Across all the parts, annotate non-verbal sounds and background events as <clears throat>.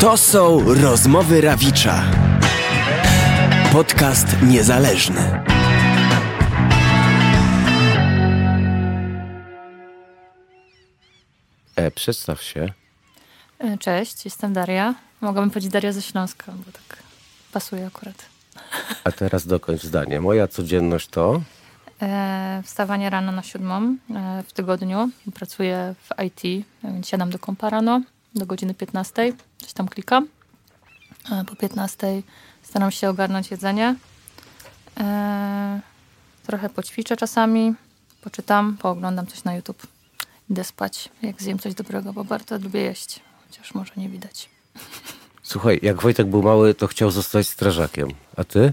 To są rozmowy Rawicza. Podcast niezależny. E, przedstaw się. E, Cześć, jestem Daria. Mogłabym powiedzieć Daria ze Śląska, bo tak pasuje akurat. A teraz dokończ zdanie. Moja codzienność to. E, wstawanie rano na siódmą e, w tygodniu. Pracuję w IT, więc siadam do kompa rano do godziny 15. Coś tam klikam. Po 15 staram się ogarnąć jedzenie. E, trochę poćwiczę czasami, poczytam, pooglądam coś na YouTube. Idę spać, jak zjem coś dobrego, bo bardzo lubię jeść. Chociaż może nie widać. Słuchaj, jak Wojtek był mały, to chciał zostać strażakiem. A ty?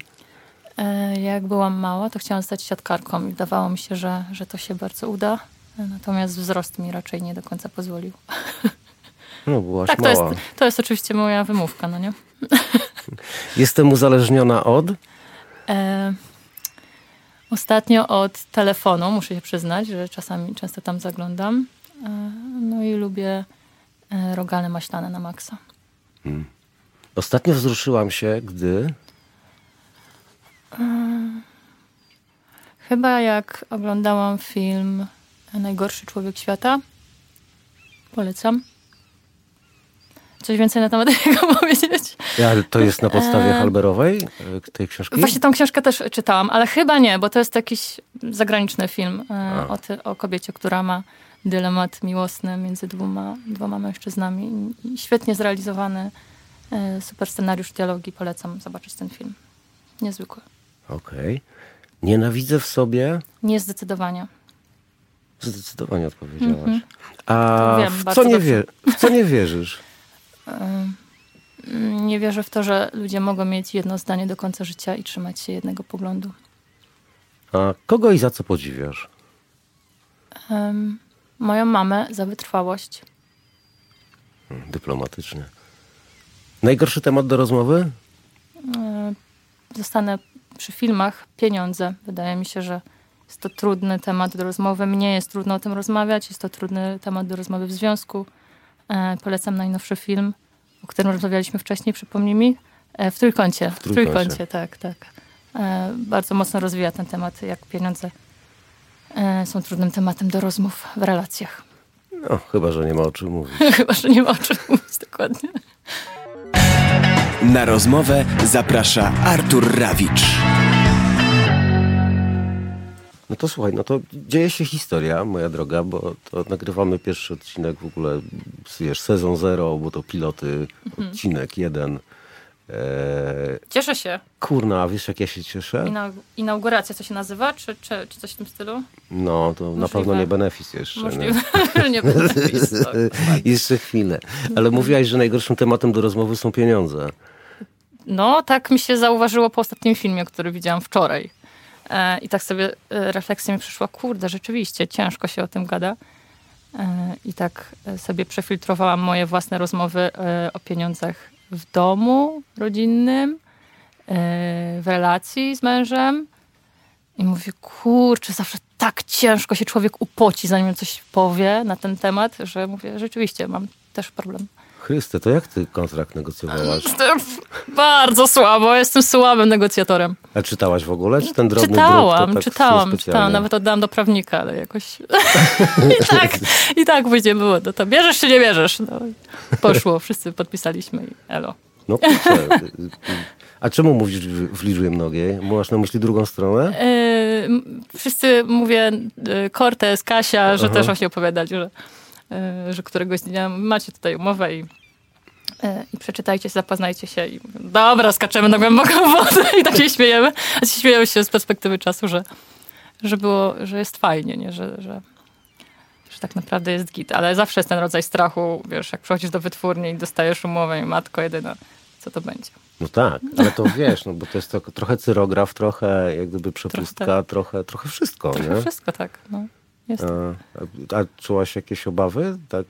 E, Jak byłam mała, to chciałam zostać siatkarką i wydawało mi się, że, że to się bardzo uda. E, Natomiast wzrost mi raczej nie do końca pozwolił. <laughs> No, byłaś Tak, to jest, to jest oczywiście moja wymówka, no nie? <laughs> Jestem uzależniona od. E, ostatnio od telefonu, muszę się przyznać, że czasami często tam zaglądam. E, no i lubię e, rogale maślane na maksa. Ostatnio wzruszyłam się, gdy. Chyba jak oglądałam film Najgorszy człowiek świata. Polecam. Coś więcej na temat <laughs> tego powiedzieć? Ja, to jest na podstawie E, Halberowej, e, tej książki? Właśnie tą książkę też czytałam, ale chyba nie, bo to jest jakiś zagraniczny film e, A. o, ty, o kobiecie, która ma dylemat miłosny między dwoma, dwoma mężczyznami. I świetnie zrealizowany, super scenariusz dialogi. Polecam zobaczyć ten film. Niezwykły. Okej. Nienawidzę w sobie. Niezdecydowanie. Zdecydowanie odpowiedziałaś. Mhm. A To wiem, w, co nie wie, w co nie wierzysz? Nie wierzę w to, że ludzie mogą mieć jedno zdanie do końca życia i trzymać się jednego poglądu. A kogo i za co podziwiasz? Em, moją mamę za wytrwałość. Hmm, Dyplomatycznie. Najgorszy temat do rozmowy? Zostanę przy filmach. Pieniądze. Wydaje mi się, że jest to trudny temat do rozmowy. Mnie jest trudno o tym rozmawiać. Jest to trudny temat do rozmowy w związku. E, Polecam najnowszy film, o którym rozmawialiśmy wcześniej. Przypomnij mi. E, W trójkącie. W Trójkącie. trójkącie, tak, tak. E, Bardzo mocno rozwija ten temat, jak pieniądze są trudnym tematem do rozmów w relacjach. No, chyba, że nie ma o czym mówić. <laughs> Chyba, że nie ma o czym mówić dokładnie. Na rozmowę zaprasza Artur Rawicz. No to słuchaj, no to dzieje się historia, moja droga, bo to nagrywamy pierwszy odcinek w ogóle, wiesz, sezon zero, bo to piloty, odcinek jeden. Eee, Cieszę się. kurna, a wiesz jak ja się cieszę? Inau- inauguracja, co się nazywa? Czy, czy, czy coś w tym stylu? No, to na Możliwe. pewno nie benefis jeszcze. Nie? Możliwe. <laughs> nie będę pisał. <laughs> jeszcze chwilę. Ale mówiłaś, że najgorszym tematem do rozmowy są pieniądze. No, tak mi się zauważyło po ostatnim filmie, który widziałam wczoraj. E, I tak sobie e, refleksja mi przyszła, kurde, rzeczywiście, ciężko się o tym gada. E, I tak sobie przefiltrowałam moje własne rozmowy o pieniądzach w domu rodzinnym, w relacji z mężem. I mówię, kurczę, zawsze tak ciężko się człowiek upoci, zanim coś powie na ten temat, że mówię, rzeczywiście, mam też problem. Chryste, to jak ty kontrakt negocjowałaś? Bardzo słabo, jestem słabym negocjatorem. A czytałaś w ogóle? Czy ten drobny Czytałam, tak czytałam, czytałam, nawet oddałam do prawnika, ale jakoś <laughs> i tak, i tak później było, no to bierzesz czy nie bierzesz? No, poszło, wszyscy podpisaliśmy i elo. No. A czemu mówisz w liczbie mnogiej? Masz na myśli drugą stronę? Yy, wszyscy mówię, yy, Cortez, Kasia, że Aha. też właśnie opowiadali, że, że któregoś dnia macie tutaj umowę i, yy, i przeczytajcie, zapoznajcie się i dobra, skaczemy na głęboką wodę <laughs> i tak się śmiejemy. A się śmiejemy się z perspektywy czasu, że, że było, że jest fajnie, nie? Że, że, że tak naprawdę jest git, ale zawsze jest ten rodzaj strachu, wiesz, jak przychodzisz do wytwórni i dostajesz umowę i matko jedyna, co to będzie. No tak, ale to wiesz, no bo to jest to, trochę cyrograf, trochę jak gdyby przepustka, Trochę trochę, trochę wszystko, Trochę nie? wszystko tak, no. Jest. A, a czułaś jakieś obawy? Tak?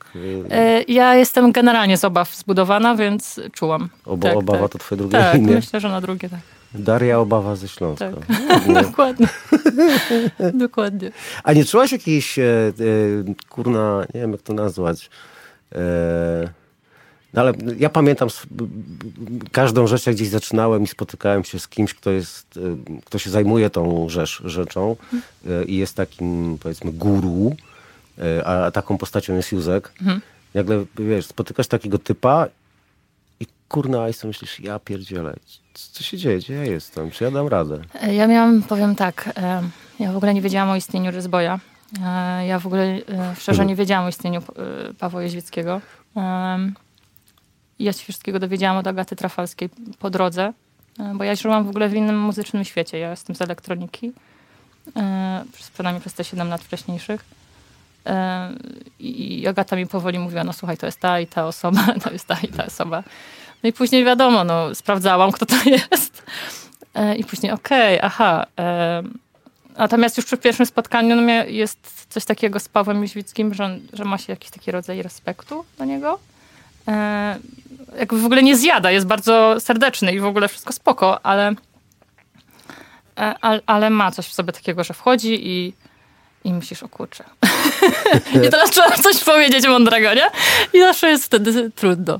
E, Ja jestem generalnie z obaw zbudowana, więc czułam. Obo, tak, obawa tak. to twoje drugie Tak, imię? myślę, że na drugie tak. Daria Obawa ze Śląska. Tak. <laughs> Nie. Dokładnie. <laughs> Dokładnie. A nie czułaś jakiejś, e, e, kurna, nie wiem jak to nazwać, e, No ale ja pamiętam każdą rzecz, jak gdzieś zaczynałem i spotykałem się z kimś, kto jest, y, kto się zajmuje tą rzecz, rzeczą y, i jest takim, powiedzmy, guru, y, a taką postacią jest Józek. Nagle, wiesz, spotykasz takiego typa i kurna, i sobie myślisz, ja pierdzielę, co się dzieje, gdzie ja jestem, czy ja dam radę? E, Ja miałam, powiem tak, e, ja w ogóle nie wiedziałam o istnieniu Ryzboja. E, Ja w ogóle szczerze nie wiedziałam o istnieniu Pawła Jeźwieckiego. Ja się wszystkiego dowiedziałam od Agaty Trafalskiej po drodze, e, bo ja żyłam w ogóle w innym muzycznym świecie. Ja jestem z elektroniki, e, przynajmniej przez te 7 lat wcześniejszych. E, I Agata mi powoli mówiła, no słuchaj, to jest ta i ta osoba, <laughs> to jest ta i ta osoba. No i później wiadomo, no sprawdzałam, kto to jest. I później okej, aha. E, natomiast już przy pierwszym spotkaniu no, jest coś takiego z Pawłem Jóźwickim, że, że ma się jakiś taki rodzaj respektu do niego. E, jakby w ogóle nie zjada, jest bardzo serdeczny i w ogóle wszystko spoko, ale, e, ale, ale ma coś w sobie takiego, że wchodzi i, i myślisz, o kurczę. <laughs> I teraz trzeba coś powiedzieć mądrego, nie? I zawsze jest wtedy trudno.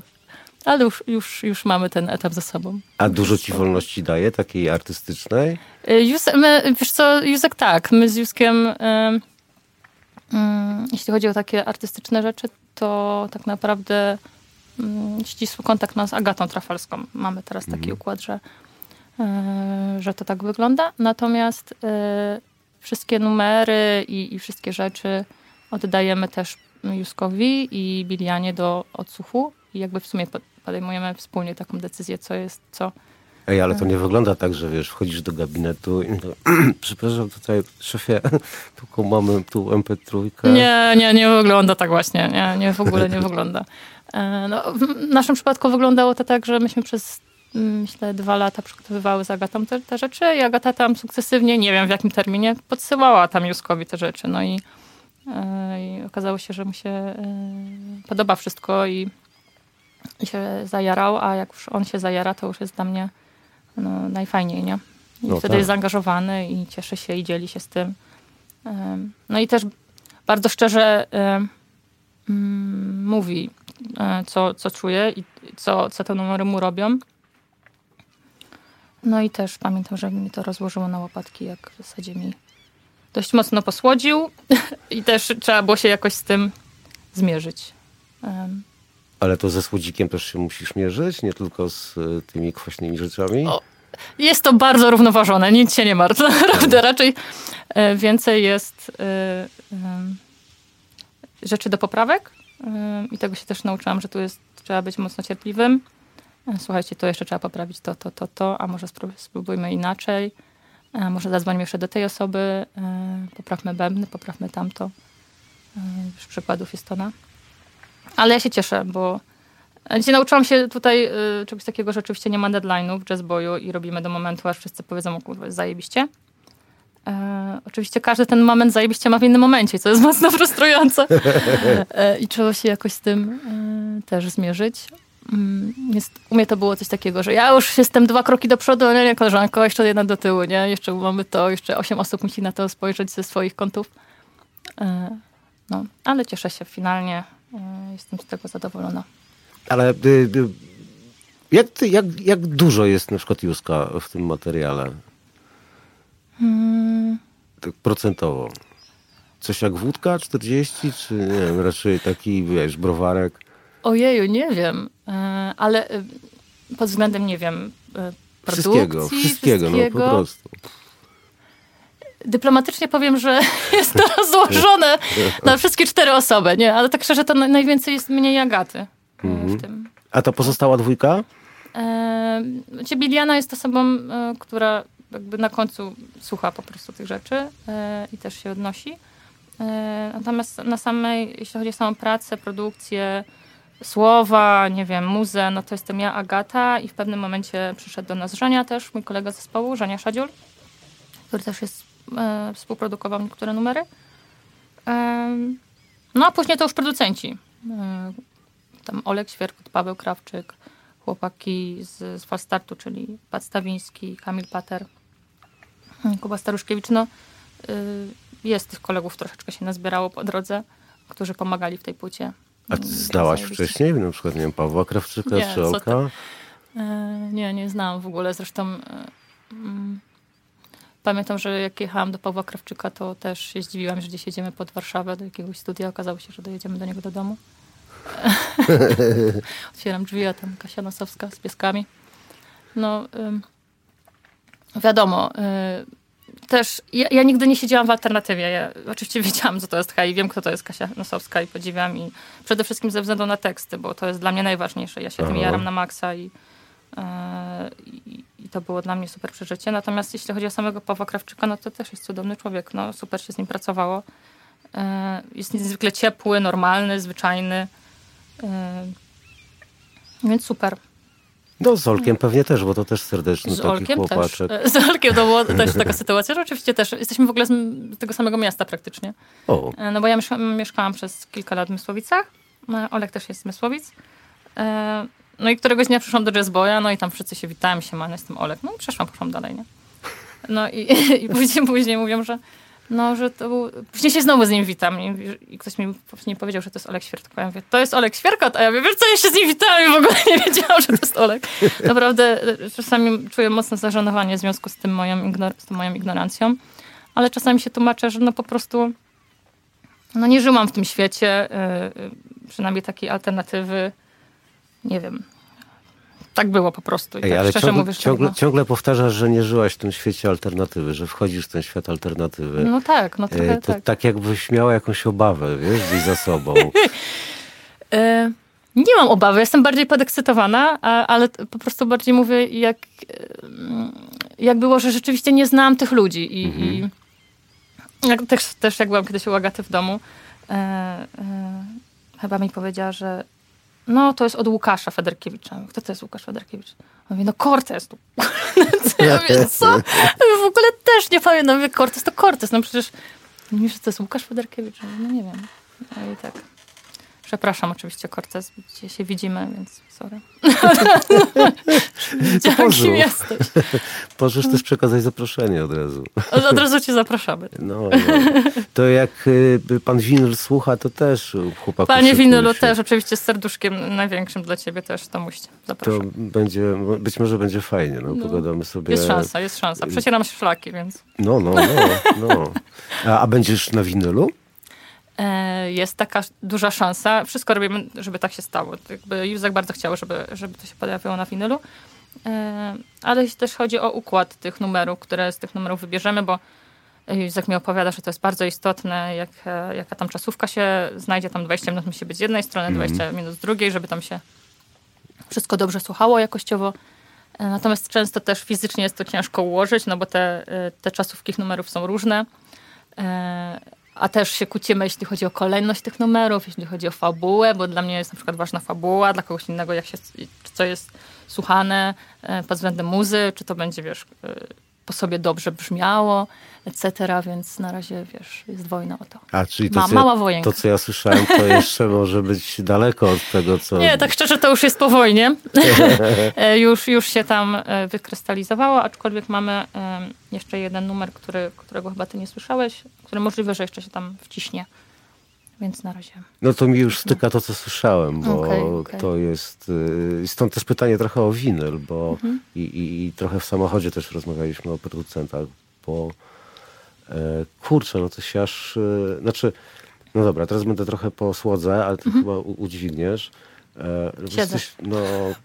Ale już, już, już mamy ten etap za sobą. A dużo ci wolności daje, takiej artystycznej? Y, Józek, my, wiesz co, Józek tak, my z Józkiem, ym, ym, jeśli chodzi o takie artystyczne rzeczy, to tak naprawdę ścisły kontakt ma z Agatą Trafalską. Mamy teraz taki układ, że, y, że to tak wygląda. Natomiast y, wszystkie numery i, i wszystkie rzeczy oddajemy też Józkowi i Bilianie do odsłuchu i jakby w sumie po- podejmujemy wspólnie taką decyzję, co jest co. Ej, ale to nie wygląda tak, że wiesz, wchodzisz do gabinetu i to, <clears throat> przepraszam, tutaj szefie, <clears throat> tylko mamy tu MP3. Nie, nie, nie wygląda tak właśnie. Nie, nie w ogóle nie <laughs> wygląda. E, No, w naszym przypadku wyglądało to tak, że myśmy przez mm, myślę dwa lata przygotowywały z Agatą te, te rzeczy i Agata tam sukcesywnie, nie wiem w jakim terminie, podsyłała tam Józkowi te rzeczy. No i, e, i okazało się, że mu się e, podoba wszystko i, i się zajarał, a jak już on się zajara, to już jest dla mnie no, najfajniej, nie? I No wtedy tak. jest zaangażowany i cieszy się i dzieli się z tym. No i też bardzo szczerze mm, mówi, co, co czuje i co, co te numery mu robią. No i też pamiętam, że mi to rozłożyło na łopatki, jak w zasadzie mi dość mocno posłodził <laughs> i też trzeba było się jakoś z tym zmierzyć. Em, Ale to ze słodzikiem też się musisz mierzyć, nie tylko z y, tymi kwaśnymi rzeczami? O. Jest to bardzo równoważone, nic się nie martw. <laughs> Naprawdę raczej e, więcej jest e, em, rzeczy do poprawek i tego się też nauczyłam, że tu jest, trzeba być mocno cierpliwym. E, Słuchajcie, to jeszcze trzeba poprawić to, to, to, to, a może spró- spróbujmy inaczej. E, Może zadzwońmy jeszcze do tej osoby, e, poprawmy bębny, poprawmy tamto. Już przykładów jest tona. Ale ja się cieszę, bo Dzisiaj nauczyłam się tutaj y, czegoś takiego, że oczywiście nie ma deadline'u w jazzboju i robimy do momentu, aż wszyscy powiedzą, o kurwa, zajebiście. E, oczywiście każdy ten moment zajebiście ma w innym momencie, co jest mocno frustrujące. <laughs> E, I trzeba się jakoś z tym e, też zmierzyć. Mm, Jest, u mnie to było coś takiego, że ja już jestem dwa kroki do przodu, nie, nie koleżanko, jeszcze jedna do tyłu, nie? Jeszcze mamy to, jeszcze osiem osób musi na to spojrzeć ze swoich kątów. E, no, ale cieszę się finalnie. E, jestem z tego zadowolona. Ale y, y, jak, jak, jak dużo jest na przykład Józka w tym materiale? Hmm. Tak procentowo. Coś jak wódka 40, czy nie wiem, raczej taki, wiesz, browarek? Ojeju, nie wiem, e, ale e, pod względem, nie wiem, e, produkcji, Wszystkiego, wszystkiego, no po prostu. Dyplomatycznie powiem, że <laughs> jest to rozłożone na wszystkie cztery osoby, nie? Ale tak szczerze, to na- najwięcej jest mniej Agaty Mhm. w tym. A ta pozostała dwójka? E, Biliana jest osobą, która jakby na końcu słucha po prostu tych rzeczy e, i też się odnosi. E, natomiast na samej, jeśli chodzi o samą pracę, produkcję, słowa, nie wiem, muzę, no to jestem ja, Agata i w pewnym momencie przyszedł do nas Żenia też, mój kolega z zespołu, Żenia Szadziul, który też jest, e, współprodukował niektóre numery. No a później to już producenci. E, tam Olek Świerkut, Paweł Krawczyk, chłopaki z, z Falstartu, czyli Pat Stawiński, Kamil Pater, Kuba Staruszkiewicz. No, y, jest tych kolegów, troszeczkę się nazbierało po drodze, którzy pomagali w tej płycie. A ty znałaś wcześniej, na przykład, nie wiem, Pawła Krawczyka Nie, czy Olka? E, nie, nie znam w ogóle. Zresztą e, mm, pamiętam, że jak jechałam do Pawła Krawczyka, to też się zdziwiłam, że gdzieś jedziemy pod Warszawę do jakiegoś studia. Okazało się, że dojedziemy do niego do domu. <laughs> Otwieram drzwi, a tam Kasia Nosowska z pieskami. No, ym, wiadomo. y, też ja, ja nigdy nie siedziałam w alternatywie. Ja oczywiście <laughs> wiedziałam, co to jest Hej, wiem, kto to jest Kasia Nosowska i podziwiam. I przede wszystkim ze względu na teksty, bo to jest dla mnie najważniejsze. Ja się tym Aha. jaram na maksa i, e, i, i to było dla mnie super przeżycie. Natomiast jeśli chodzi o samego Pawła Krawczyka, no to też jest cudowny człowiek. No, super się z nim pracowało. E, Jest niezwykle ciepły, normalny, zwyczajny. E, Więc super. No z Olkiem pewnie też, bo to też serdeczny Z taki Olkiem też. chłopaczek. e, Z Olkiem to była <laughs> też taka sytuacja, że oczywiście też jesteśmy w ogóle z tego samego miasta praktycznie. O, E, No bo ja mieszka, mieszkałam przez kilka lat w Mysłowicach. E, Olek też jest z Mysłowic. E, No i któregoś dnia przyszłam do Jazzboya, no i tam wszyscy się witałem, się man, jestem Olek. No i przeszłam, poszłam dalej, nie? No i, <laughs> i później, później mówią, że no, że to był... Później się znowu z nim witam i, i ktoś mi później powiedział, że to jest Olek Świerkot. Ja mówię, to jest Olek Świerkot, a ja mówię, wiesz co, ja się z nim witałam i w ogóle nie wiedziałam, że to jest Olek. <laughs> Naprawdę e, czasami czuję mocne zażenowanie w związku z, tym moją z tą moją ignorancją, ale czasami się tłumaczę, że no po prostu no nie żyłam w tym świecie, y, y, przynajmniej takiej alternatywy, nie wiem. Tak było po prostu. I Ej, tak ale szczerze ciągle, mówię, że ciągle, tak ciągle powtarzasz, że nie żyłaś w tym świecie alternatywy, że wchodzisz w ten świat alternatywy. No tak, no trochę E, to tak. tak jakbyś miała jakąś obawę, wiesz, gdzieś za sobą. Y, <laughs> nie mam obawy, jestem bardziej podekscytowana, a, ale po prostu bardziej mówię, jak, jak było, że rzeczywiście nie znałam tych ludzi. I, i jak, też, też jak byłam kiedyś u Agaty w domu, e, e, chyba mi powiedziała, że no to jest od Łukasza Federkiewicza. Kto to jest Łukasz Federkiewicz? On mówi, no Cortez. <laughs> ja mówię, co? W ogóle też nie pamiętam. Mówię, Cortez to Cortez. No przecież nie że to jest Łukasz Federkiewicz. No nie wiem. No i tak. Przepraszam oczywiście Cortez, dzisiaj się widzimy, więc sorry. <laughs> Wiedziałam, kim jesteś. <laughs> Możesz też przekazać zaproszenie od razu. Od, razu cię zapraszamy. No, no. To jak y, pan Winyl słucha, to też y, chłopaku Panie się. też oczywiście z serduszkiem największym dla ciebie też to muście. To Zapraszam. będzie, być może będzie fajnie, no, No. pogadamy sobie. Jest szansa, jest szansa. Przecieram się szlaki, więc No, no, no. no. A, a będziesz na winylu? E, jest taka duża szansa. Wszystko robimy, żeby tak się stało. Jakby Józek bardzo chciał, żeby, żeby to się pojawiło na winylu. E, ale jeśli też chodzi o układ tych numerów, które z tych numerów wybierzemy, bo Józek mi opowiada, że to jest bardzo istotne, jak, e, jaka tam czasówka się znajdzie, tam 20 minut musi być z jednej strony, 20 minut z drugiej, żeby tam się wszystko dobrze słuchało jakościowo. Natomiast często też fizycznie jest to ciężko ułożyć, no bo te, te czasówki numerów są różne. A też się kłócimy, jeśli chodzi o kolejność tych numerów, jeśli chodzi o fabułę, bo dla mnie jest na przykład ważna fabuła, dla kogoś innego, jak się, co jest słuchane e, pod względem muzy, czy to będzie, wiesz, e, po sobie dobrze brzmiało, etc., więc na razie, wiesz, jest wojna o to. A, czyli to, Ma- co mała ja, wojenka. to, co ja słyszałem, to jeszcze może być daleko od tego, co... Nie, tak szczerze, to już jest po wojnie. <laughs> E, już, już się tam e, wykrystalizowało, aczkolwiek mamy em, jeszcze jeden numer, który, którego chyba ty nie słyszałeś, który możliwe, że jeszcze się tam wciśnie. Więc na razie. No to mi już styka to, co słyszałem, bo Okej, okej. to jest... y, Stąd też pytanie trochę o winyl, bo Mhm. i, i, i trochę w samochodzie też rozmawialiśmy o producentach, bo e, kurczę, no to się aż... y, Znaczy, no dobra, teraz będę trochę po słodze, ale ty chyba u, udźwigniesz. E, Mhm. Jesteś, no,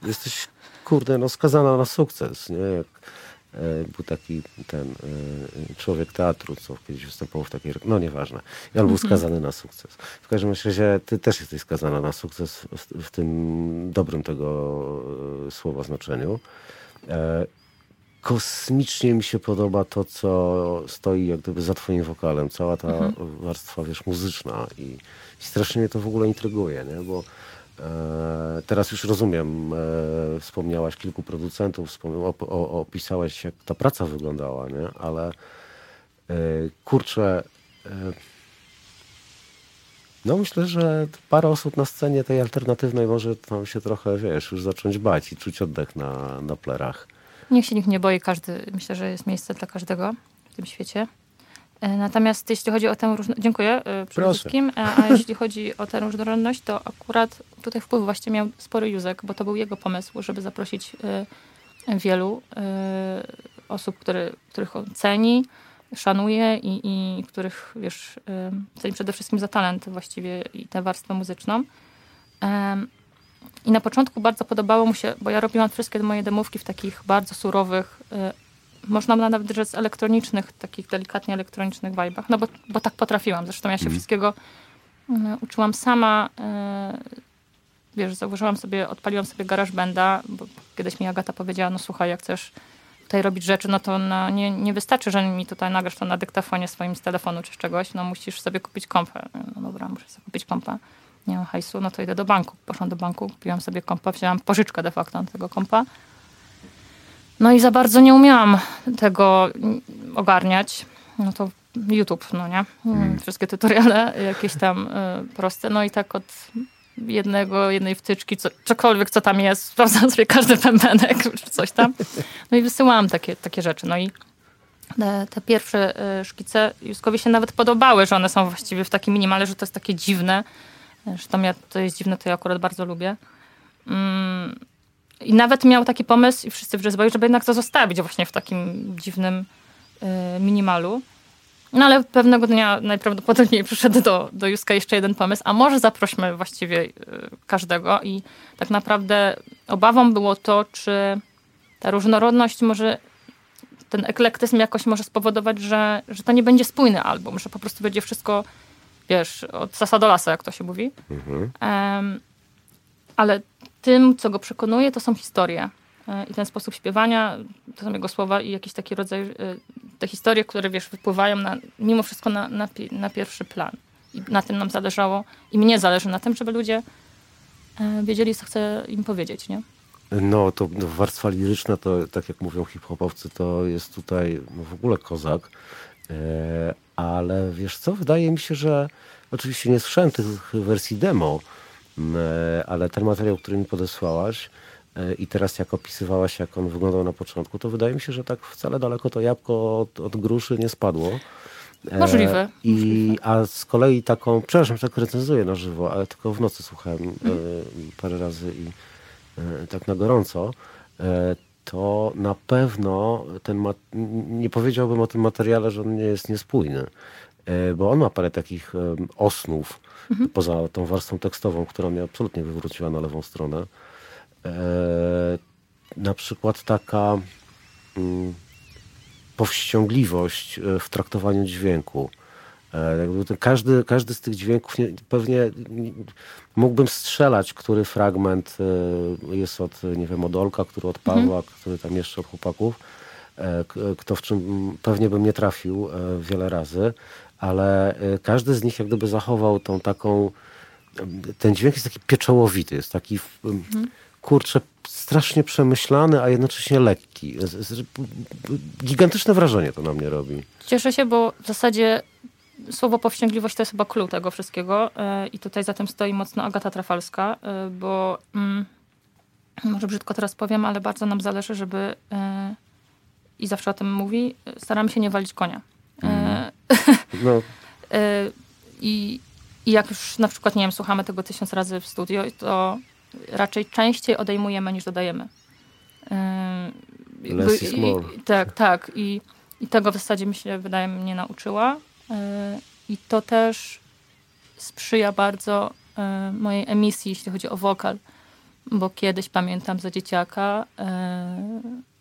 jesteś, kurde, no skazana na sukces, nie? Jak, e, był taki ten e, człowiek teatru, co kiedyś występował w takiej... No nieważne. I on był skazany na sukces. W każdym razie ty też jesteś skazana na sukces w, w tym dobrym tego e, słowa znaczeniu. E, kosmicznie mi się podoba to, co stoi jak gdyby za twoim wokalem. Cała ta warstwa, wiesz, muzyczna i, i strasznie mnie to w ogóle intryguje, nie? Bo e, teraz już rozumiem, e, wspomniałaś kilku producentów, opisałeś jak ta praca wyglądała, nie? Ale e, kurczę, e, no myślę, że parę osób na scenie tej alternatywnej może tam się trochę, wiesz, już zacząć bać i czuć oddech na, na plerach. Niech się nikt nie boi, każdy, myślę, że jest miejsce dla każdego w tym świecie. E, Natomiast jeśli chodzi o tę różnorodność, dziękuję e, przede wszystkim, a, a <laughs> jeśli chodzi o tę różnorodność, to akurat tutaj wpływ właśnie miał spory Józek, bo to był jego pomysł, żeby zaprosić e, wielu e, osób, które, których on ceni, szanuje i, i których, wiesz, e, ceni przede wszystkim za talent właściwie i tę warstwę muzyczną. I na początku bardzo podobało mu się, bo ja robiłam wszystkie moje demówki w takich bardzo surowych, e, można nawet rzec elektronicznych, takich delikatnie elektronicznych vibe'ach, no bo, bo tak potrafiłam. Zresztą ja się wszystkiego mm, uczyłam sama. e, Wiesz, założyłam sobie, odpaliłam sobie GarageBanda, bo kiedyś mi Agata powiedziała, no słuchaj, jak chcesz tutaj robić rzeczy, no to na, nie, nie wystarczy, że mi tutaj nagrasz to na dyktafonie swoim z telefonu czy z czegoś, no musisz sobie kupić kompę. No dobra, muszę sobie kupić kompę. Nie mam hajsu, no to idę do banku. Poszłam do banku, kupiłam sobie kompa, wzięłam pożyczkę de facto na tego kompa. No i za bardzo nie umiałam tego ogarniać. No to YouTube, no nie? Mm, Wszystkie tutoriale <laughs> jakieś tam y, proste. No i tak od jednego, jednej wtyczki, co, cokolwiek, co tam jest, <laughs> sprawdzam sobie każdy pębenek <laughs> czy coś tam. No i wysyłałam takie, takie rzeczy. No i te, te pierwsze y, szkice Juskowi się nawet podobały, że one są właściwie w takim minimale, że to jest takie dziwne. Zresztą ja, to jest dziwne, to ja akurat bardzo lubię. Mm, I nawet miał taki pomysł, i wszyscy w Jazzboyu, żeby jednak to zostawić właśnie w takim dziwnym y, minimalu. No ale pewnego dnia najprawdopodobniej <laughs> przyszedł do, do Juska jeszcze jeden pomysł, a może zaprośmy właściwie y, każdego i tak naprawdę obawą było to, czy ta różnorodność może, ten eklektyzm jakoś może spowodować, że, że to nie będzie spójny album, że po prostu będzie wszystko, wiesz, od sasa do lasa, jak to się mówi. Em, ale tym, co go przekonuje, to są historie. E, I ten sposób śpiewania, to są jego słowa i jakiś taki rodzaj, e, te historie, które wiesz, wypływają na, mimo wszystko na, na, na pierwszy plan. I na tym nam zależało, i mnie zależy na tym, żeby ludzie e, wiedzieli, co chcę im powiedzieć, nie? No, to no, warstwa liryczna, to tak jak mówią hip-hopowcy, to jest tutaj no, w ogóle kozak. Ale wiesz co, wydaje mi się, że oczywiście nie słyszałem tych wersji demo, ale ten materiał, który mi podesłałaś e, i teraz jak opisywałaś, jak on wyglądał na początku, to wydaje mi się, że tak wcale daleko to jabłko od, od gruszy nie spadło. E, Możliwe, I, a z kolei taką, przepraszam, że tak recenzuję na żywo, ale tylko w nocy słuchałem e, parę razy i e, tak na gorąco, e, to na pewno ten nie powiedziałbym o tym materiale, że on nie jest niespójny, e, bo on ma parę takich e, osnów poza tą warstwą tekstową, która mnie absolutnie wywróciła na lewą stronę. E, na przykład taka mm, powściągliwość e, w traktowaniu dźwięku. E, każdy, każdy z tych dźwięków nie, pewnie nie- mógłbym strzelać, który fragment e, jest od, nie wiem, od Olka, który od Pawła, który tam jeszcze od chłopaków. E, Kto w czym pewnie bym nie trafił e, wiele razy, ale e, każdy z nich jak gdyby zachował tą taką ten dźwięk jest taki pieczołowity, jest taki mm, kurczę, strasznie przemyślany, a jednocześnie lekki. Gigantyczne wrażenie to na mnie robi. Cieszę się, bo w zasadzie słowo powściągliwość to jest chyba clue tego wszystkiego e, i tutaj za tym stoi mocno Agata Trafalska, e, bo mm, może brzydko teraz powiem, ale bardzo nam zależy, żeby i zawsze o tym mówi, staramy się nie walić konia. No, e, <laughs> I, I jak już na przykład, nie wiem, słuchamy tego tysiąc razy w studio, to raczej częściej odejmujemy niż dodajemy. Less is more. i- Tak, tak. I, I tego w zasadzie mi się, wydaje mnie, nauczyła. E, I to też sprzyja bardzo e, mojej emisji, jeśli chodzi o wokal. Bo kiedyś, pamiętam, za dzieciaka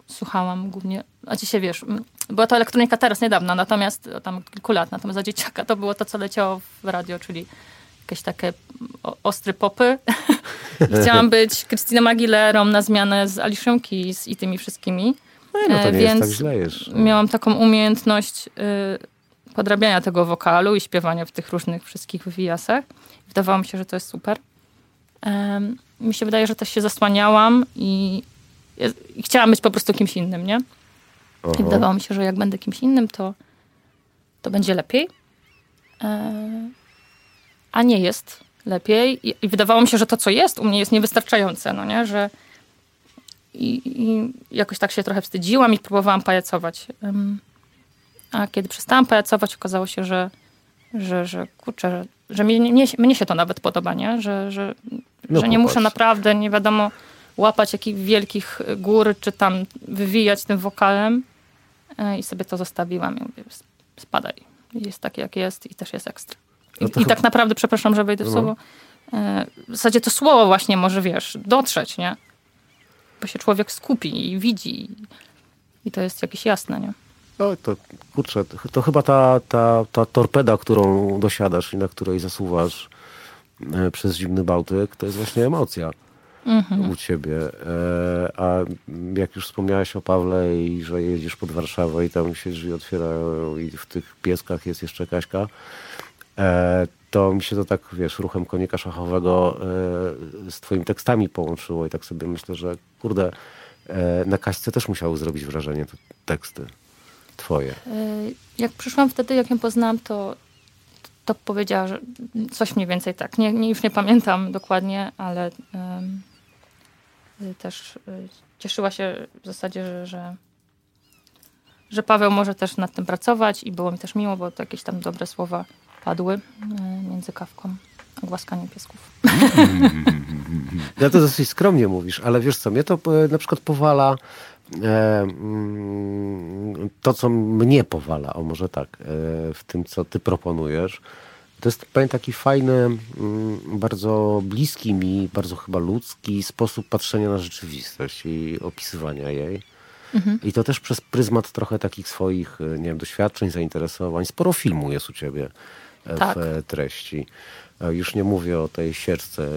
słuchałam głównie, a dzisiaj wiesz, była to elektronika teraz niedawno, natomiast tam kilku lat, natomiast za dzieciaka to było to, co leciało w radio, czyli jakieś takie ostre popy. <laughs> Chciałam być Krystyną Aguilerą na zmianę z Alicia Keys i tymi wszystkimi. no to E, nie więc jest tak źle jeszcze. Miałam taką umiejętność y, podrabiania tego wokalu i śpiewania w tych różnych wszystkich wywijasach. Wydawało mi się, że to jest super. Mi się wydaje, że też się zasłaniałam i, i chciałam być po prostu kimś innym, nie? I Oho. wydawało mi się, że jak będę kimś innym, to, to będzie lepiej. E, a nie jest lepiej. I, I wydawało mi się, że to, co jest u mnie, jest niewystarczające, no nie? Że i, i jakoś tak się trochę wstydziłam i próbowałam pajacować. A kiedy przestałam pajacować, okazało się, że, że, że kurczę, że, mnie, mnie, mnie się to nawet podoba, nie? Że, że, No że nie muszę naprawdę, nie wiadomo, łapać jakich wielkich gór, czy tam wywijać tym wokalem. E, I sobie to zostawiłam. I mówię, "Sp- spadaj. Jest takie, jak jest i też jest ekstra. I, No to i tak naprawdę, przepraszam, że wejdę w No. słowo, e, w zasadzie to słowo właśnie może, wiesz, dotrzeć, nie? Bo się człowiek skupi i widzi. I, to jest jakieś jasne, nie? No to kurczę, to, to chyba ta, ta, ta torpeda, którą dosiadasz i na której zasuwasz e, przez zimny Bałtyk, to jest właśnie emocja u ciebie. E, a jak już wspomniałeś o Pawle i że jedziesz pod Warszawę i tam się drzwi otwierają i w tych pieskach jest jeszcze Kaśka, e, to mi się to tak, wiesz, ruchem konika szachowego e, z twoimi tekstami połączyło i tak sobie myślę, że kurde, na Kaśce też musiały zrobić wrażenie te teksty twoje. Jak przyszłam wtedy, jak ją poznałam, to, to powiedziała, że coś mniej więcej tak. Nie, nie, już nie pamiętam dokładnie, ale też y, cieszyła się w zasadzie, że, że, że Paweł może też nad tym pracować i było mi też miło, bo to jakieś tam dobre słowa padły y, między kawką a głaskaniem piesków. <laughs> Ja to dosyć skromnie mówisz, ale wiesz co, mnie to na przykład powala mm, to, co mnie powala, o może tak, w tym, co ty proponujesz. To jest pewien taki fajny, mm, bardzo bliski mi, bardzo chyba ludzki sposób patrzenia na rzeczywistość i opisywania jej. I to też przez pryzmat trochę takich swoich, e, nie wiem, doświadczeń, zainteresowań. Sporo filmu jest u ciebie e, Tak. w e, treści. Już nie mówię o tej sierce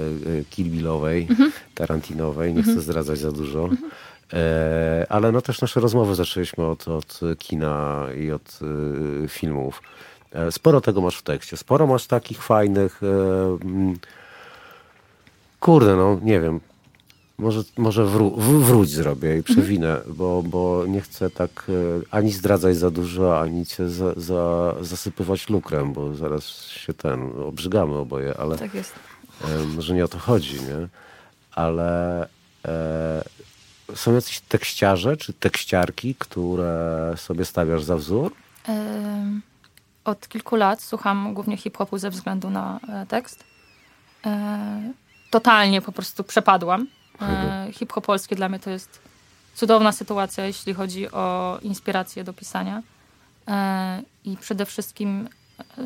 Kill Billowej, Tarantinowej, nie chcę zdradzać za dużo. E, ale no też nasze rozmowy zaczęliśmy od, od kina i od filmów. E, Sporo tego masz w tekście. Sporo masz takich fajnych. e, mm, Kurde, no nie wiem. Może, może wró- wróć zrobię i przewinę, bo, bo nie chcę tak e, ani zdradzać za dużo, ani cię za, za, zasypywać lukrem, bo zaraz się ten, obrzygamy oboje, ale Tak jest. może nie o to chodzi, nie? Ale e, są jacyś tekściarze czy tekściarki, które sobie stawiasz za wzór? Od kilku lat słucham głównie hip-hopu ze względu na e, tekst. E, Totalnie po prostu przepadłam. E, Hip-hop polski dla mnie to jest cudowna sytuacja, jeśli chodzi o inspirację do pisania. I przede wszystkim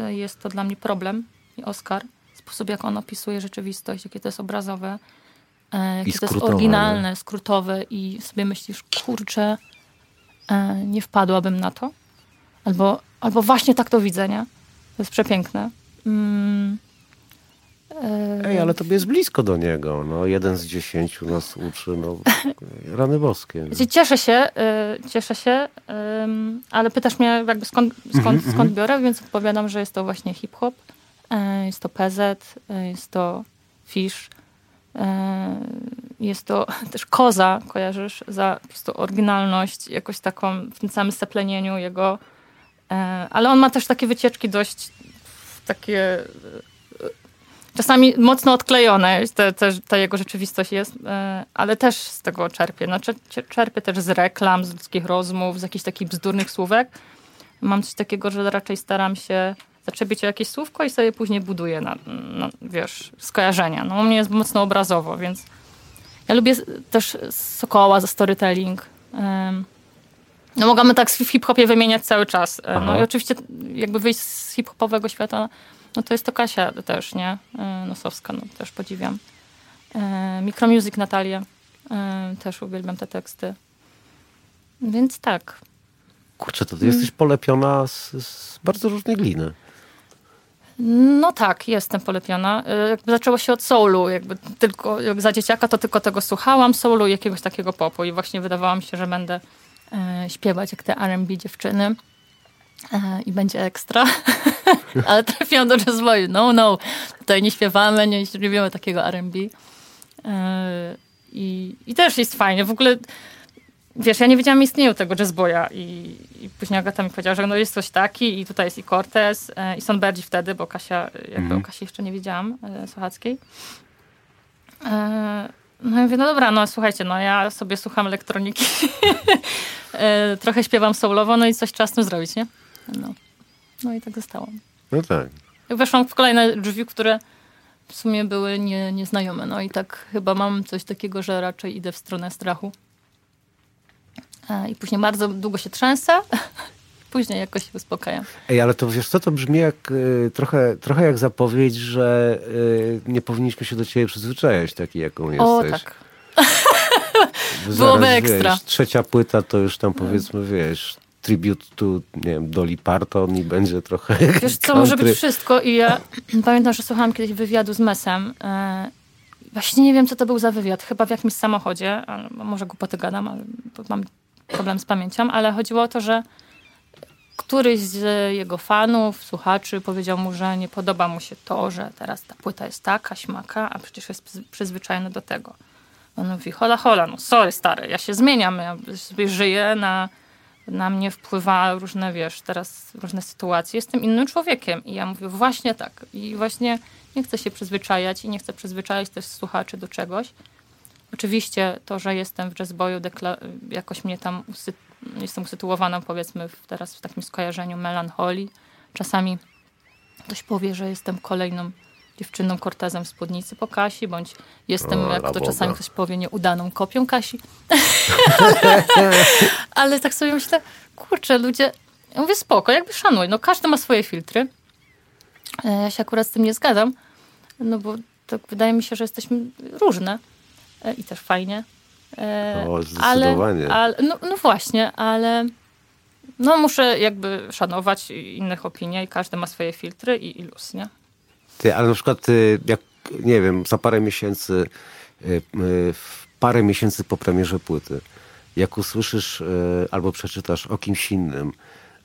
jest to dla mnie problem i Oscar. Sposób, jak on opisuje rzeczywistość, jakie to jest obrazowe, jakie to jest oryginalne, skrótowe i sobie myślisz, kurczę, nie wpadłabym na to. Albo, albo właśnie tak to widzę, nie? To jest przepiękne. Mm. E, Ej, ale tobie jest blisko do niego. No, jeden z dziesięciu nas uczy, no, <laughs> rany boskie. Wiecie, Cieszę się, y, cieszę się, ale pytasz mnie jakby skąd, skąd, skąd biorę, więc odpowiadam, że jest to właśnie hip-hop, y, jest to PZ, jest to Fish, jest to <laughs> też Koza, kojarzysz, za po prostu oryginalność, jakoś taką w tym samym seplenieniu jego, ale on ma też takie wycieczki dość takie czasami mocno odklejone, te, te, ta jego rzeczywistość jest, e, ale też z tego czerpię. No, czer- czerpię też z reklam, z ludzkich rozmów, z jakichś takich bzdurnych słówek. Mam coś takiego, że raczej staram się zaczepić o jakieś słówko i sobie później buduję, na, na, wiesz, skojarzenia. No, u mnie jest mocno obrazowo, więc ja lubię też Sokoła za storytelling. Em, No możemy tak w hip-hopie wymieniać cały czas. E, No Aha. i oczywiście jakby wyjść z hip-hopowego świata, no to jest to Kasia też, nie? E, Nosowska, no też podziwiam. E, Micromusic Natalia, też uwielbiam te teksty. Więc tak. Kurczę, to ty jesteś polepiona z, z bardzo różnej gliny. No tak, jestem polepiona. Jakby zaczęło się od soulu, jakby tylko jak za dzieciaka to tylko tego słuchałam, soulu i jakiegoś takiego popu i właśnie wydawało mi się, że będę śpiewać jak te R&B dziewczyny e, i będzie ekstra. <laughs> Ale trafiłam do jazzowej. No, no, tutaj nie śpiewamy, nie robimy takiego R&B. E, i, I też jest fajnie. W ogóle wiesz, ja nie wiedziałam istnieniu tego jazzboya i, i później Agata mi powiedziała, że no jest coś taki i tutaj jest i Cortez e, i Sonberdzi wtedy, bo Kasia, jakby o Kasi jeszcze nie wiedziałam, e, Słuchackiej. E, no ja mówię, no dobra, no słuchajcie, no ja sobie słucham elektroniki, <laughs> e, trochę śpiewam soulowo, no i coś trzeba z tym zrobić, nie? No, no i tak zostało. No tak. Weszłam w kolejne drzwi, które w sumie były nie, nieznajome. No i tak chyba mam coś takiego, że raczej idę w stronę strachu. E, I później bardzo długo się trzęsę, <laughs> później jakoś się uspokajam. Ej, ale to wiesz co, to brzmi jak y, trochę, trochę jak zapowiedź, że y, nie powinniśmy się do ciebie przyzwyczajać, taki jaką jesteś. O tak. Zaraz, byłoby ekstra. Wiesz, trzecia płyta to już tam powiedzmy, wiesz, tribute to, nie wiem, Dolly Parton i będzie trochę Wiesz co, może być wszystko i ja <clears throat> pamiętam, że słuchałam kiedyś wywiadu z Mesem. E, Właśnie nie wiem, co to był za wywiad. Chyba w jakimś samochodzie, ale może głupoty gadam, ale mam problem z pamięcią, ale chodziło o to, że któryś z jego fanów, słuchaczy powiedział mu, że nie podoba mu się to, że teraz ta płyta jest taka, śmaka, a przecież jest przyz- przyzwyczajony do tego. On mówi, hola, hola, no sorry stary, ja się zmieniam, ja sobie żyję, na, na mnie wpływa różne, wiesz, teraz różne sytuacje, jestem innym człowiekiem. I ja mówię, właśnie tak. I właśnie nie chcę się przyzwyczajać i nie chcę przyzwyczajać też słuchaczy do czegoś. Oczywiście to, że jestem w jazzboju, jakoś mnie tam usy- jestem usytuowana powiedzmy w, teraz w takim skojarzeniu melancholii. Czasami ktoś powie, że jestem kolejną dziewczyną Cortezem w spódnicy po Kasi, bądź jestem, O, jak to Boga. czasami ktoś powie, nieudaną kopią Kasi. ale, <laughs> ale tak sobie myślę, kurczę, ludzie, ja mówię spoko, jakby szanuj, no każdy ma swoje filtry. E, Ja się akurat z tym nie zgadzam, no bo tak wydaje mi się, że jesteśmy różne e, i też fajnie. E, O, zdecydowanie. Ale, ale, no, no właśnie, ale no muszę jakby szanować innych opinie i każdy ma swoje filtry i, i luz, nie? Ty, ale na przykład y, jak, nie wiem, za parę miesięcy, y, y, w parę miesięcy po premierze płyty, jak usłyszysz albo przeczytasz o kimś innym,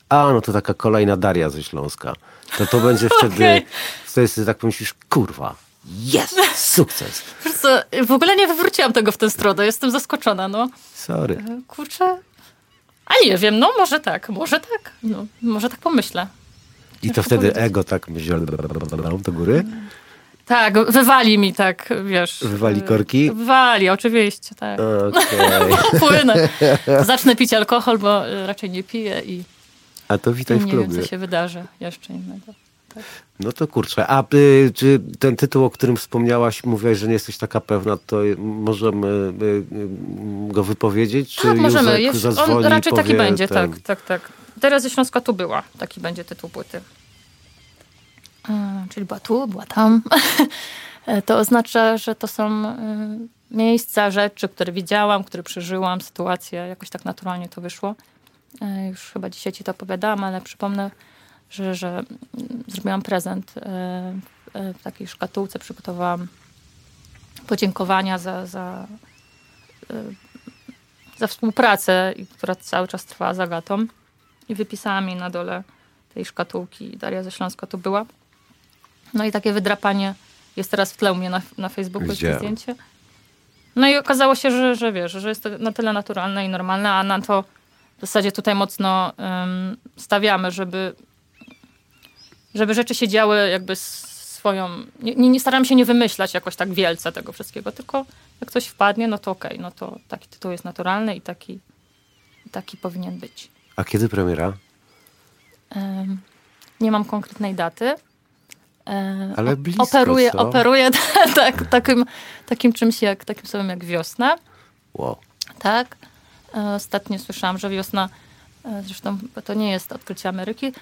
a no to taka kolejna Daria ze Śląska, to to będzie <laughs> wtedy, Okej. wtedy tak pomyślisz, kurwa, jest, sukces. <laughs> W ogóle nie wywróciłam tego w tę stronę, jestem zaskoczona, no. Sorry. E, Kurczę, a nie wiem, no może tak, może tak, no, może tak pomyślę. I to wtedy powiedzieć. ego tak myśli do góry. Tak, wywali mi tak, wiesz. Wywali e, korki? Wywali, oczywiście, tak. Okej. <laughs> Płynę. Zacznę pić alkohol, bo e, raczej nie piję i A to witaj w nie wiem, klubie. co się wydarzy jeszcze innego. No to kurczę, a y, czy ten tytuł, o którym wspomniałaś, mówiłaś, że nie jesteś taka pewna, to możemy y, y, go wypowiedzieć? Czy Tak, możemy. Józek Jest, on raczej taki będzie, ten- tak, tak, tak. Teraz ze Śląska tu była. Taki będzie tytuł płyty. E, Czyli była tu, była tam. E, to oznacza, że to są e, miejsca, rzeczy, które widziałam, które przeżyłam, sytuacje. Jakoś tak naturalnie to wyszło. Już chyba dzisiaj ci to opowiadałam, ale przypomnę, że, że mm, zrobiłam prezent e, e, w takiej szkatułce. Przygotowałam podziękowania za, za e, za współpracę, która cały czas trwała z Agatą. I wypisałam jej na dole tej szkatułki. Daria ze Śląska to była. No i takie wydrapanie jest teraz w tle u mnie na, na Facebooku, jest Widziałem. zdjęcie. No i okazało się, że, że wiesz, że jest to na tyle naturalne i normalne, a na to w zasadzie tutaj mocno ym, stawiamy, żeby, żeby rzeczy się działy jakby swoją... Nie, nie, staram się nie wymyślać jakoś tak wielce tego wszystkiego, tylko jak coś wpadnie, no to okej, no to taki tytuł jest naturalny i taki, taki powinien być. A kiedy premiera? Em, nie mam konkretnej daty. E, Ale blisko, Operuję, co? operuję <laughs> tak, takim, takim czymś jak, takim słowem jak wiosna. Wow. Tak. E, Ostatnio słyszałam, że wiosna, e, zresztą to nie jest odkrycie Ameryki,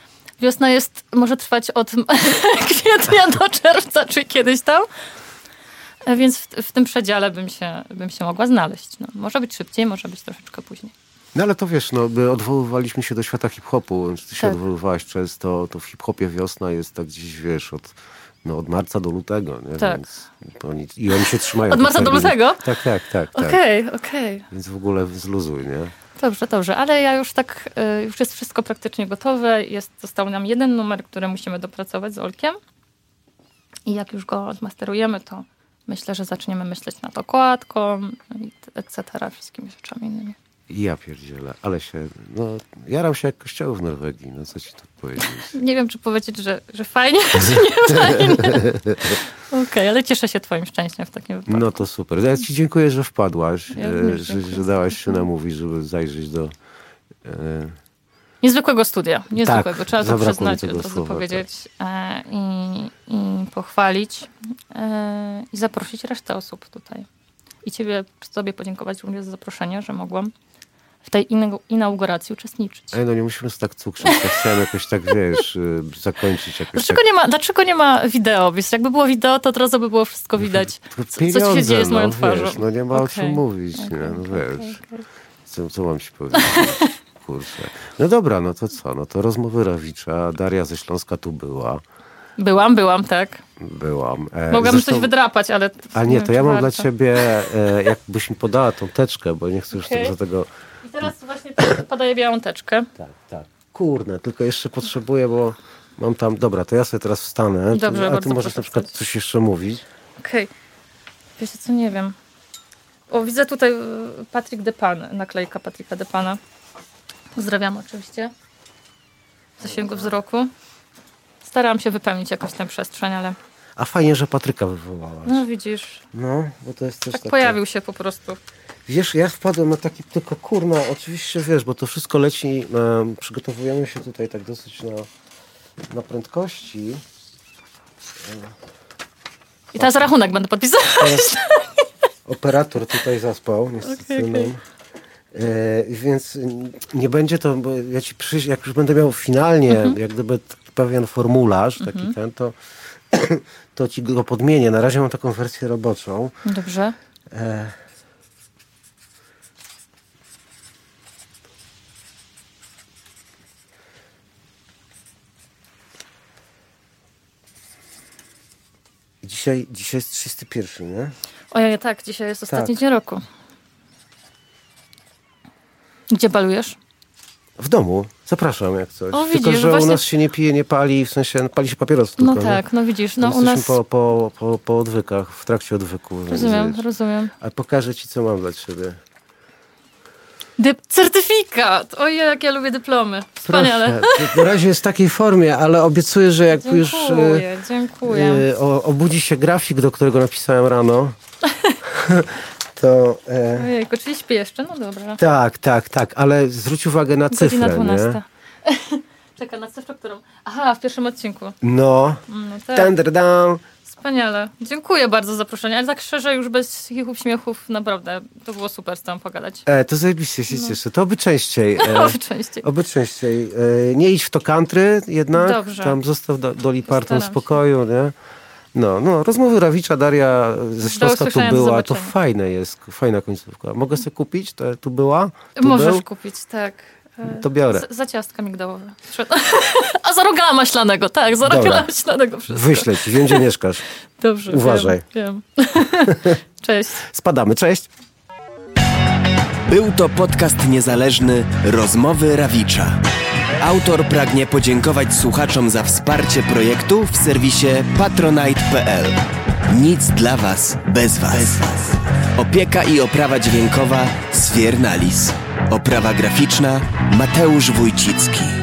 wiosna jest, może trwać od <laughs> kwietnia do czerwca, czy kiedyś tam. E, Więc w, w tym przedziale bym się, bym się mogła znaleźć. No, może być szybciej, może być troszeczkę później. No ale to wiesz, no, my odwoływaliśmy się do świata hip-hopu. Ty się Tak. odwoływałaś często, to w hip-hopie wiosna jest tak gdzieś, wiesz, od, no, od marca do lutego. Nie? Tak. Więc oni, I oni się trzymają. Od marca do lutego? Tak, tak, tak. tak. Okej, okej. Więc w ogóle zluzuj, nie? Dobrze, dobrze, ale ja już tak, y, już jest wszystko praktycznie gotowe. Jest, został nam jeden numer, który musimy dopracować z Olkiem. I jak już go zmasterujemy, to myślę, że zaczniemy myśleć nad okładką, t- etc., wszystkimi rzeczami innymi. I ja pierdzielę, ale się, no, jarał się jak kościoły w Norwegii, no co ci tu powiedzieć. <laughs> Nie wiem, czy powiedzieć, że, że fajnie, <laughs> czy nie fajnie. <laughs> Okej, ale cieszę się twoim szczęściem w takim wypadku. No to super. Ja ci dziękuję, że wpadłaś, Ja e, że, że dałaś się namówić, żeby zajrzeć do, e, Niezwykłego studia. Niezwykłego. Tak, Trzeba to przyznać, razu słowa, powiedzieć e, i, i pochwalić e, i zaprosić resztę osób tutaj. I ciebie, sobie podziękować również za zaproszenie, że mogłam w tej inau- inauguracji uczestniczyć. Ej, no nie musimy się tak cukrzyć. Tak chciałem jakoś tak, wiesz, y, zakończyć jakoś Dlaczego tak. nie, ma, dlaczego nie ma wideo? Wiesz, jakby było wideo, to od razu by było wszystko widać. To Co, co się dzieje z moją no, twarzą? Wiesz, no nie ma o czym mówić, nie? Okej, No okej, wiesz. Co, co mam ci powiedzieć? <laughs> Kurczę. No dobra, no to co? No to rozmowy Rawicza. Daria ze Śląska tu była. Byłam, byłam, tak. Byłam. E, Mogłam zresztą- coś wydrapać, ale... A nie, to ja mam dla warto. ciebie, e, jakbyś mi podała tą teczkę, bo nie chcę już Okej. tak za tego... I teraz właśnie podaję białą teczkę. Tak, tak. Kurde, tylko jeszcze potrzebuję, bo mam tam... Dobra, to ja sobie teraz wstanę. Dobrze, a ty możesz na przykład wstać. coś jeszcze mówić. Okej. Wiecie co, nie wiem. O, widzę tutaj y, Patryk Depan, naklejka Patryka Depana. Pozdrawiam oczywiście. W zasięgu wzroku. Starałam się wypełnić jakoś tę przestrzeń, ale A fajnie, że Patryka wywołałaś. no widzisz, No, bo to jest też tak takie... pojawił się po prostu. Wiesz, ja wpadłem na taki tylko kurna, oczywiście wiesz, bo to wszystko leci, e, przygotowujemy się tutaj tak dosyć na, na prędkości. I teraz rachunek będę podpisywać. Teraz <laughs> operator tutaj zaspał, niestety. Okej, okej. nam. E, więc nie będzie to, bo ja ci przyjść, jak już będę miał finalnie, Mhm. jak gdyby pewien formularz, taki ten, to, <clears throat> to ci go podmienię. Na razie mam taką wersję roboczą. Dobrze. E, Dzisiaj, dzisiaj jest 31, nie? Ojej, tak, dzisiaj jest ostatni Tak. dzień roku. Gdzie balujesz? W domu. Zapraszam jak coś. O, Tylko, widzisz, że u właśnie- nas się nie pije, nie pali, w sensie pali się papieros tylko. No tak, no widzisz, no u nas... Po, po, po, po odwykach, w trakcie odwyku. Rozumiem, rozumiem. A pokażę ci, co mam dla ciebie. Dy- certyfikat! Ojej, jak ja lubię dyplomy. Wspaniale. Proszę. Na razie jest w takiej formie, ale obiecuję, że jak już e, Dziękuję, dziękuję. e, o, obudzi się grafik, do którego napisałem rano, <laughs> to... E, Ojejku, czyli śpię jeszcze? No dobra. tak, tak, tak, ale zwróć uwagę na cyfrę, Godzina 12. nie? <laughs> Czekaj, na cyfrę, którą... Aha, w pierwszym odcinku. No, No tak, dun, dun. Wspaniale. Dziękuję bardzo za zaproszenie, ale tak szczerze, już bez chichów, śmiechów, naprawdę, to było super z tobą pogadać. E, to zajebiście się cieszę. To oby częściej. <laughs> E, Oby częściej. Oby częściej. E, nie idź w to country jednak. Dobrze. Tam zostaw do, Doli Parton w Postaram się. spokoju, nie? No, no, rozmowy Rawicza, Daria ze Śląska tu była. To fajne jest, fajna końcówka. Mogę sobie kupić? To, tu była? Tu Możesz był? kupić, tak. E, To biorę. Z, za ciastka migdałowe. <laughs> A za rogala maślanego, tak, za Dobra. rogala maślanego wszystko. Wyślę ci, wiem gdzie mieszkasz. Dobrze, Uważaj. Wiem, wiem. <laughs> Cześć. Spadamy, cześć. Był to podcast niezależny Rozmowy Rawicza. Autor pragnie podziękować słuchaczom za wsparcie projektu w serwisie patronite.pl. Nic dla Was bez Was. Opieka i oprawa dźwiękowa Sfiernalis. Oprawa graficzna Mateusz Wójcicki.